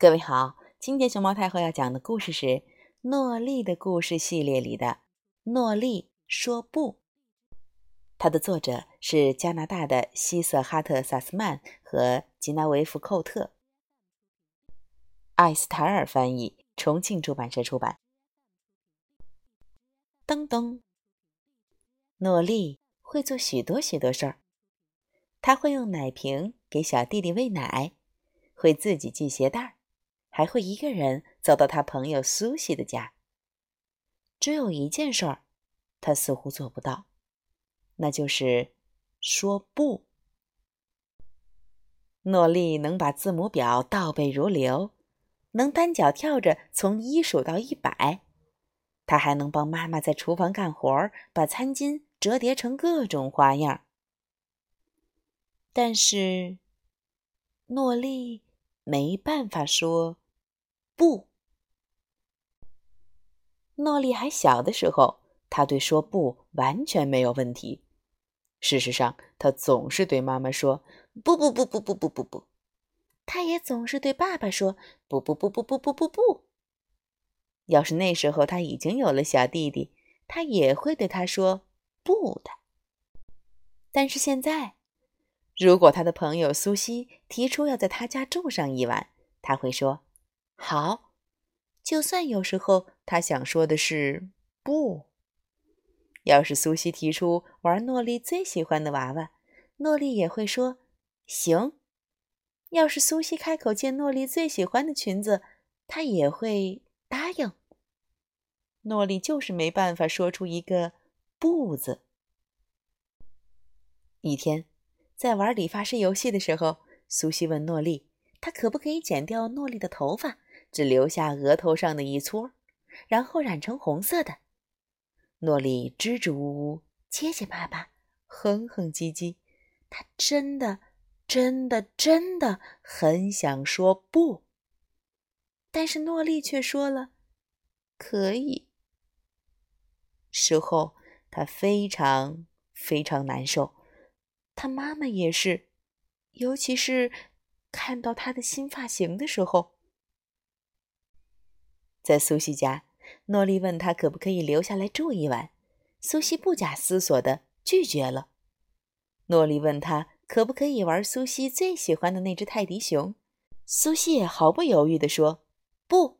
各位好，今天熊猫太后要讲的故事是《诺丽的故事》系列里的《诺丽说不》。它的作者是加拿大的希瑟哈特·萨斯曼和吉纳维夫·寇特，艾斯塔尔翻译，重庆出版社出版。噔噔，诺丽会做许多许多事儿。他会用奶瓶给小弟弟喂奶，会自己系鞋带儿。还会一个人走到他朋友苏西的家。只有一件事儿，他似乎做不到，那就是说不。诺丽能把字母表倒背如流，能单脚跳着从一数到一百，她还能帮妈妈在厨房干活，把餐巾折叠成各种花样。但是，诺丽没办法说。不，诺丽还小的时候，他对说不完全没有问题。事实上，他总是对妈妈说不不不不不不不不，他也总是对爸爸说不不不不不不不不。要是那时候他已经有了小弟弟，他也会对他说不的。但是现在，如果他的朋友苏西提出要在他家住上一晚，他会说。好，就算有时候他想说的是不。要是苏西提出玩诺丽最喜欢的娃娃，诺丽也会说行。要是苏西开口借诺丽最喜欢的裙子，他也会答应。诺丽就是没办法说出一个不字。一天，在玩理发师游戏的时候，苏西问诺丽，她可不可以剪掉诺丽的头发。只留下额头上的一撮，然后染成红色的。诺丽支支吾吾、结结巴巴、哼哼唧唧，她真的、真的、真的很想说不，但是诺丽却说了可以。事后，她非常非常难受，她妈妈也是，尤其是看到她的新发型的时候。在苏西家，诺丽问他可不可以留下来住一晚，苏西不假思索地拒绝了。诺丽问他可不可以玩苏西最喜欢的那只泰迪熊，苏西也毫不犹豫地说不。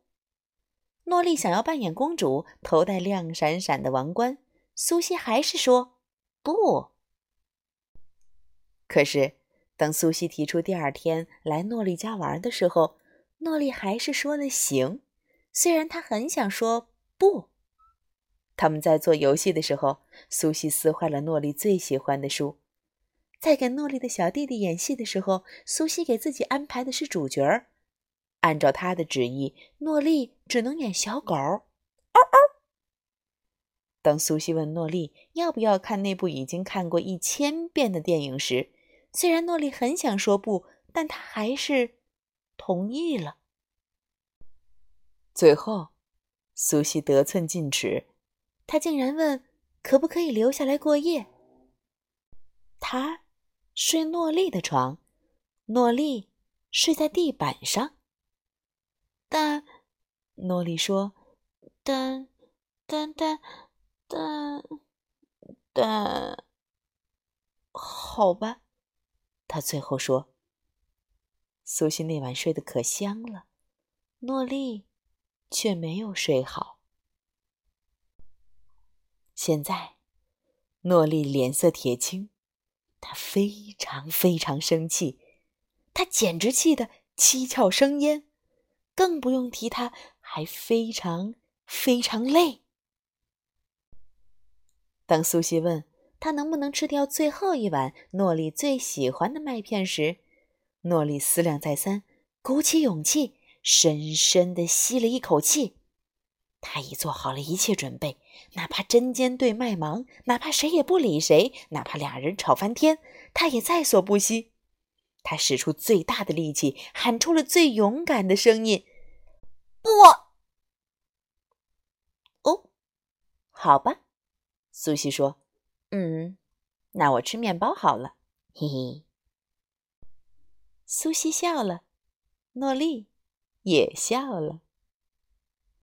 诺丽想要扮演公主，头戴亮闪闪的王冠，苏西还是说不。可是，当苏西提出第二天来诺丽家玩的时候，诺丽还是说了行。虽然他很想说不，他们在做游戏的时候，苏西撕坏了诺丽最喜欢的书。在给诺丽的小弟弟演戏的时候，苏西给自己安排的是主角儿。按照他的旨意，诺丽只能演小狗。嗷嗷。当苏西问诺丽要不要看那部已经看过一千遍的电影时，虽然诺丽很想说不，但她还是同意了。最后，苏西得寸进尺，他竟然问可不可以留下来过夜。他睡诺丽的床，诺丽睡在地板上。但诺丽说：“但但但但但……好吧。”他最后说：“苏西那晚睡得可香了。”诺丽。却没有睡好。现在，诺丽脸色铁青，她非常非常生气，她简直气得七窍生烟，更不用提她还非常非常累。当苏西问她能不能吃掉最后一碗诺丽最喜欢的麦片时，诺丽思量再三，鼓起勇气。深深的吸了一口气，他已做好了一切准备，哪怕针尖对麦芒，哪怕谁也不理谁，哪怕俩人吵翻天，他也在所不惜。他使出最大的力气，喊出了最勇敢的声音：“不！”哦，好吧，苏西说：“嗯，那我吃面包好了。”嘿嘿。苏西笑了，诺丽。也笑了。